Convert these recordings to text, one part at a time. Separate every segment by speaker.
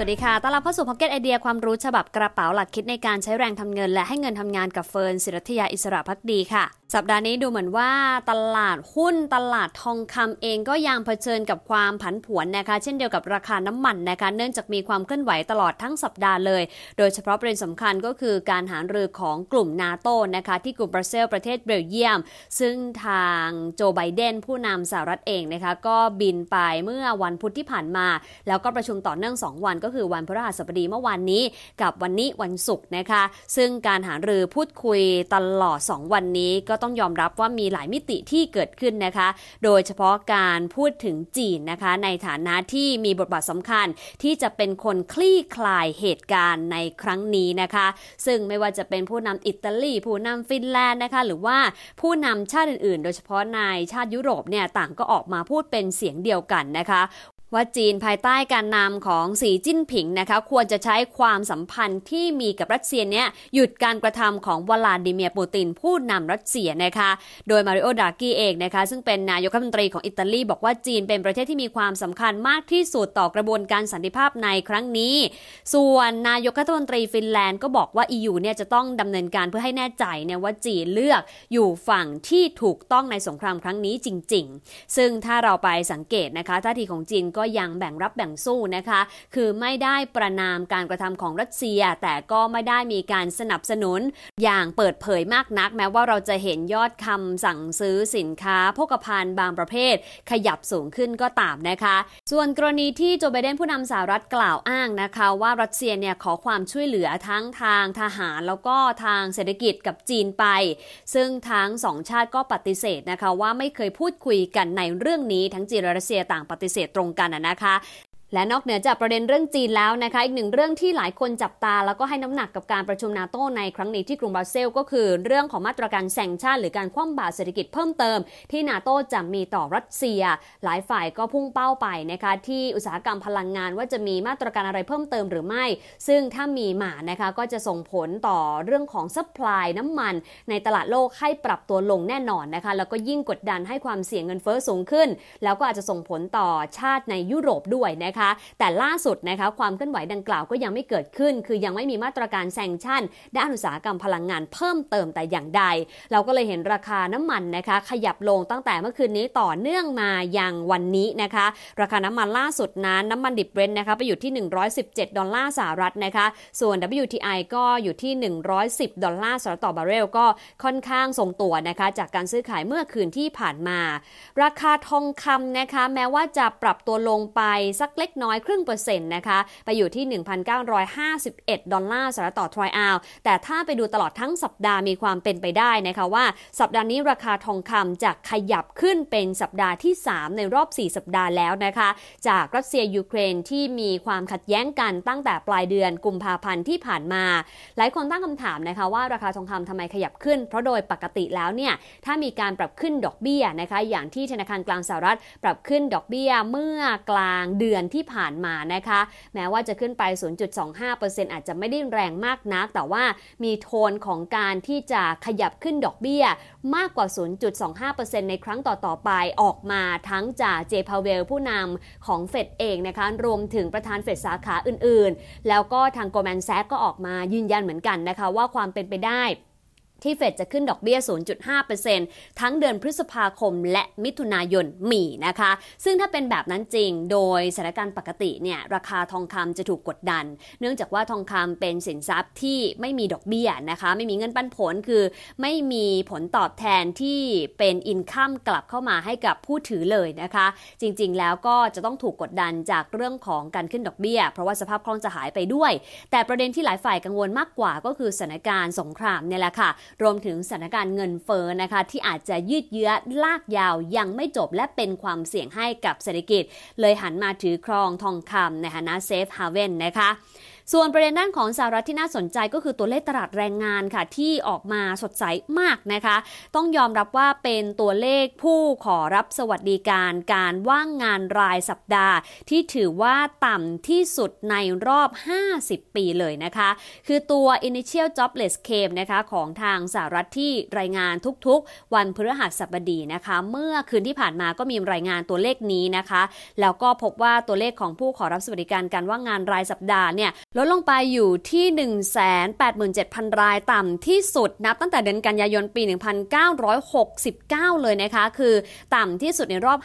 Speaker 1: สวัสดีค่ะ ต้อนรับเข้าสู่ Pocket Idea ความรู้ฉบับกระเป๋าหลักคิดในการใช้แรงทำเงิน และให้เงินทำงานกับเฟิร์นศิรัถยาอิสรภักดีค่ะ สัปดาห์นี้ดูเหมือนว่าตลาดหุ้นตลาดทองคำเองก็ยังเผชิญกับความผันผวนนะคะ เช่นเดียวกับราคาน้ำมันนะคะ เนื่องจากมีความเคลื่อนไหวตลอดทั้งสัปดาห์เลย โดยเฉพาะประเด็นสำคัญก็คือการหารือของกลุ่มนาโตนะคะ ที่กรุงบรัสเซลประเทศเบลเยียม ซึ่งทางโจไบเดนผู้นำสหรัฐเองนะคะ ก็บินไปเมื่อวันพุธที่ผ่านมา แล้วก็ประชุมต่อเนื่อง 2 วันก็ก็คือวันพฤหัสบดีเมื่อวานนี้ กับวันนี้วันศุกร์นะคะ ซึ่งการหารือพูดคุยตลอด 2 วันนี้ก็ต้องยอมรับว่ามีหลายมิติที่เกิดขึ้นนะคะ โดยเฉพาะการพูดถึงจีนนะคะ ในฐานะที่มีบทบาทสำคัญที่จะเป็นคนคลี่คลายเหตุการณ์ในครั้งนี้นะคะ ซึ่งไม่ว่าจะเป็นผู้นำอิตาลี ผู้นำฟินแลนด์นะคะ หรือว่าผู้นำชาติอื่นๆ โดยเฉพาะในชาติยุโรปเนี่ยต่างก็ออกมาพูดเป็นเสียงเดียวกันนะคะ ว่าจีนภายใต้การนำของสีจิ้นผิงนะคะ ควรจะใช้ความสัมพันธ์ที่มีกับรัสเซียเนี่ยหยุดการกระทำของวลาดิเมียร์ปูตินผู้นำรัสเซียนะคะ โดยมาริโอ ดรากีเองนะคะ ซึ่งเป็นนายกรัฐมนตรีของอิตาลีบอกว่าจีนเป็นประเทศที่มีความสำคัญมากที่สุดต่อกระบวนการสันติภาพในครั้งนี้ ส่วนนายกรัฐมนตรีฟินแลนด์ก็บอกว่า EU เนี่ยจะต้องดำเนินการเพื่อให้แน่ใจเนี่ยว่าจีนเลือกอยู่ฝั่งที่ถูกต้องในสงครามครั้งนี้จริง ๆ ซึ่งถ้าเราไปสังเกตนะคะท่าทีของจีนก็ยังแบ่งรับแบ่งสู้นะคะ คือไม่ได้ประนามการกระทำของรัสเซีย แต่ก็ไม่ได้มีการสนับสนุน อย่างเปิดเผยมากนัก แม้ว่าเราจะเห็นยอดคำสั่งซื้อสินค้าโภคภัณฑ์บางประเภท ขยับสูงขึ้นก็ตามนะคะ ส่วนกรณีที่โจไบเดนผู้นำสหรัฐกล่าวอ้างนะคะ ว่ารัสเซียเนี่ยขอความช่วยเหลือทั้งทางทหารแล้วก็ทางเศรษฐกิจกับจีนไป ซึ่งทั้งสองชาติก็ปฏิเสธนะคะว่าไม่เคยพูดคุยกันในเรื่องนี้ทั้งจีนและรัสเซียต่างปฏิเสธตรงกันนะคะ และนอกเหนือจากประเด็นเรื่องจีนแล้วนะคะ อีกหนึ่งเรื่องที่หลายคนจับตา แล้วก็ให้น้ำหนักกับการประชุมนาโตในครั้งนี้ที่กรุงบรัสเซลก็คือ เรื่องของมาตรการแซงชาติหรือการคว่ำบาตรเศรษฐกิจเพิ่มเติม ที่นาโตจะมีต่อรัสเซีย หลายฝ่ายก็พุ่งเป้าไปนะคะที่อุตสาหกรรมพลังงานว่าจะมีมาตรการอะไรเพิ่มเติมหรือไม่ ซึ่งถ้ามีมานะคะก็จะส่งผลต่อเรื่องของ supply น้ำมัน ในตลาดโลกให้ปรับตัวลงแน่นอนนะคะแล้วก็ยิ่งกดดันให้ความเสี่ยงเงินเฟ้อสูงขึ้น แล้วก็อาจจะส่งผลต่อชาติในยุโรปด้วยนะคะแต่ล่าสุดนะคะความเคลื่อนไหวดังกล่าวก็ยังไม่เกิดขึ้น คือยังไม่มีมาตรการ sanction ด้านอุตสาหกรรมพลังงานเพิ่มเติมแต่อย่างใด เราก็เลยเห็นราคาน้ำมันนะคะ ขยับลงตั้งแต่เมื่อคืนนี้ต่อเนื่องมาอย่างวันนี้นะคะ ราคาน้ำมันล่าสุดนั้นน้ำมันดิบ Brent นะคะไปอยู่ที่ 117 ดอลลาร์สหรัฐนะคะ ส่วน WTI ก็อยู่ที่ 110 ดอลลาร์สหรัฐต่อบาร์เรลก็ค่อนข้างทรงตัวนะคะ จากการซื้อขายเมื่อคืนที่ผ่านมา ราคาทองคำนะคะ แม้ว่าจะปรับตัวลงไปสักเล็กน้อยครึ่งเปอร์เซ็นต์นะคะ ไปอยู่ที่ 1,951 ดอลลาร์สหรัฐต่อทรอยออนซ์แต่ถ้าไปดูตลอดทั้งสัปดาห์มีความเป็นไปได้นะคะว่า สัปดาห์นี้ราคาทองคำจะขยับขึ้นเป็นสัปดาห์ที่ 3 ในรอบ 4 สัปดาห์แล้วนะคะ จากรัสเซียยูเครนที่มีความขัดแย้งกันตั้งแต่ปลายเดือนกุมภาพันธ์ที่ผ่านมา หลายคนตั้งคำถามนะคะว่าราคาทองคำทำไมขยับขึ้น เพราะโดยปกติแล้วเนี่ยถ้ามีการปรับขึ้นดอกเบี้ยนะคะ อย่างที่ธนาคารกลางสหรัฐ ปรับขึ้นดอกเบี้ยเมื่อกลางเดือนที่ที่ผ่านมานะคะ แม้ว่าจะขึ้นไป 0.25%อาจจะไม่ได้แรงมากนัก แต่ว่ามีโทนของการที่จะขยับขึ้นดอกเบี้ย มากกว่า 0.25%ในครั้งต่อๆไปออกมาทั้งจากเจพาเวลผู้นำของเฟดเองนะคะ รวมถึงประธานเฟดสาขาอื่นๆ แล้วก็ทางโกลแมนแซกก็ออกมายืนยันเหมือนกันนะคะว่าความเป็นไปได้ ที่เฟดจะขึ้นดอกเบี้ย 0.5%ทั้งเดือนพฤษภาคมและมิถุนายนมีนะคะ ซึ่งถ้าเป็นแบบนั้นจริง โดยสถานการณ์ปกติเนี่ยราคาทองคำจะถูกกดดัน เนื่องจากว่าทองคำเป็นสินทรัพย์ที่ไม่มีดอกเบี้ยนะคะ ไม่มีเงินปันผลคือ ไม่มีผลตอบแทนที่เป็นอินคัมกลับเข้ามาให้กับผู้ถือเลยนะคะ จริงๆ แล้วก็จะต้องถูกกดดันจากเรื่องของการขึ้นดอกเบี้ย เพราะว่าสภาพคล่องจะหายไปด้วย แต่ประเด็นที่หลายฝ่ายกังวลมากกว่าก็คือสถานการณ์สงครามเนี่ยแหละค่ะรวมถึงสถานการณ์เงินเฟ้อนะคะ ที่อาจจะยืดเยื้อลากยาวยังไม่จบและเป็นความเสี่ยงให้กับเศรษฐกิจ เลยหันมาถือครองทองคำในฐานะเซฟฮาเวนนะคะ ส่วนประเด็นด้านของสหรัฐที่น่าสนใจก็คือตัวเลขตลาดแรงงานค่ะ ที่ออกมาสดใสมากนะคะ ต้องยอมรับว่าเป็นตัวเลขผู้ขอรับสวัสดิการการว่างงานรายสัปดาห์ ที่ถือว่าต่ำที่สุดในรอบ 50 ปีเลยนะคะ คือตัว initial jobless claim นะคะของทางสหรัฐที่รายงานทุกๆ วันพฤหัสบดีนะคะ เมื่อคืนที่ผ่านมาก็มีรายงานตัวเลขนี้นะคะ แล้วก็พบว่าตัวเลขของผู้ขอรับสวัสดิการการว่างงานรายสัปดาห์เนี่ยลดลงไปอยู่ที่ 187,000 รายต่ำที่สุดนับตั้งแต่เดือนกันยายนปี 1969 เลยนะคะ คือต่ำที่สุดในรอบ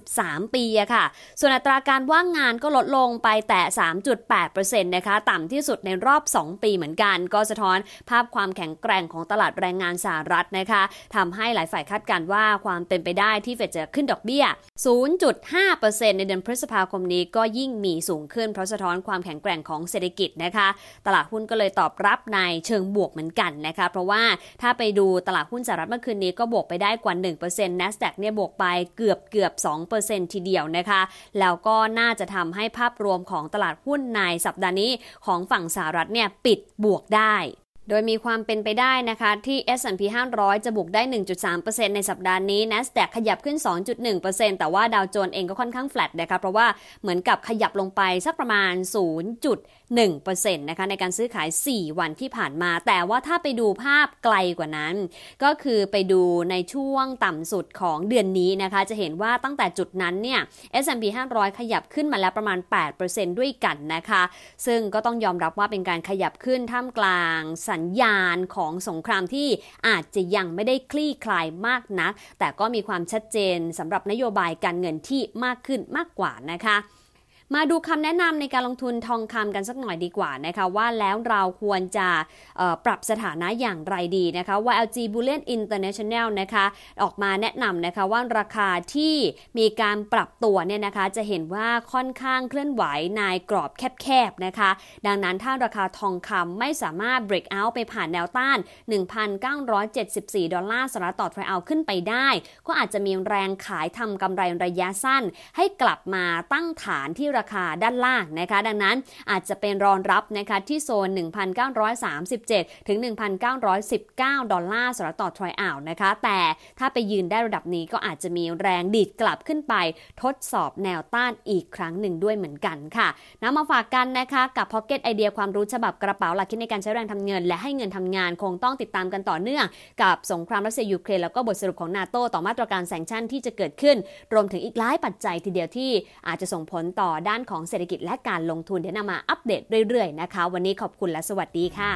Speaker 1: 53 ปีอะค่ะ ส่วนอัตราการว่างงานก็ลดลงไปแต่ 3.8%นะคะต่ำที่สุดในรอบ 2 ปีเหมือนกัน ก็สะท้อนภาพความแข็งแกร่งของตลาดแรงงานสหรัฐนะคะทำให้หลายฝ่ายคาดการว่าความเป็นไปได้ที่เฟดจะขึ้นดอกเบี้ย 0.5%ในเดือนพฤษภาคมนี้ก็ยิ่งมีสูงขึ้นเพราะสะท้อนความแข็งแกร่งของเศรษฐกิจนะคะ ตลาดหุ้นก็เลยตอบรับในเชิงบวกเหมือนกันนะคะ เพราะว่าถ้าไปดูตลาดหุ้นสหรัฐเมื่อคืนนี้ก็บวกไปได้กว่า 1% NASDAQ เนี่ยบวกไปเกือบเกือบ 2%ทีเดียวนะคะ แล้วก็น่าจะทำให้ภาพรวมของตลาดหุ้นในสัปดาห์นี้ของฝั่งสหรัฐเนี่ยปิดบวกได้ โดยมีความเป็นไปได้นะคะที่ S&P 500 จะบวกได้ 1.3%ในสัปดาห์นี้ NASDAQ ขยับขึ้น 2.1%แต่ว่าดาวโจนส์เองก็ค่อนข้างแฟลตนะคะเพราะว่าเหมือนกับขยับลงไปสักประมาณ 0.1%นะคะในการซื้อขาย 4 วันที่ผ่านมา แต่ว่าถ้าไปดูภาพไกลกว่านั้น ก็คือไปดูในช่วงต่ำสุดของเดือนนี้นะคะ จะเห็นว่าตั้งแต่จุดนั้นเนี่ย S&P 500 ขยับขึ้นมาแล้วประมาณ 8%ด้วยกันนะคะ ซึ่งก็ต้องยอมรับว่าเป็นการขยับขึ้นท่ามกลางสญญาณของสงครามที่อาจจะยังไม่ได้คลี่คลายมากนัก แต่ก็มีความชัดเจนสำหรับนโยบายการเงินที่มากขึ้นมากกว่านะคะ มาดูคำแนะนำในการลงทุนทองคำกันสักหน่อยดีกว่านะคะว่าแล้วเราควรจะปรับสถานะอย่างไรดีนะคะ YLG Bullion International นะคะออกมาแนะนำนะคะว่าราคาที่มีการปรับตัวเนี่ยนะคะจะเห็นว่าค่อนข้างเคลื่อนไหวในกรอบแคบๆนะคะ ดังนั้นถ้าราคาทองคำไม่สามารถ break out ไปผ่านแนวต้าน 1,974 ดอลลาร์สหรัฐต่อทรัลขึ้นไปได้ ก็อาจจะมีแรงขายทำกำไรระยะสั้น ให้กลับมาตั้งฐานที่ราคาด้านล่างนะคะ ดังนั้นอาจจะเป็นรอนรับนะคะที่โซน 1,937 ถึง 1,919 ดอลลาร์สหรัฐต่อทรอยออนซ์นะคะ แต่ถ้าไปยืนได้ระดับนี้ก็อาจจะมีแรงดีดกลับขึ้นไปทดสอบแนวต้านอีกครั้งหนึ่งด้วยเหมือนกันค่ะนำมาฝากกันนะคะกับ Pocket Idea ความรู้ฉบับกระเป๋าหลักคิดในการใช้แรงทำเงิน และให้เงินทำงานคงต้องติดตามกันต่อเนื่องกับสงครามรัสเซียยูเครนแล้วก็บทสรุปของนาโตต่อมาตรการ sanction ที่จะเกิดขึ้น รวมถึงอีกหลายปัจจัยทีเดียวที่อาจจะส่งผลต่อด้านของเศรษฐกิจและการลงทุนเดี๋ยวนำมาอัปเดตเรื่อยๆนะคะ วันนี้ขอบคุณและสวัสดีค่ะ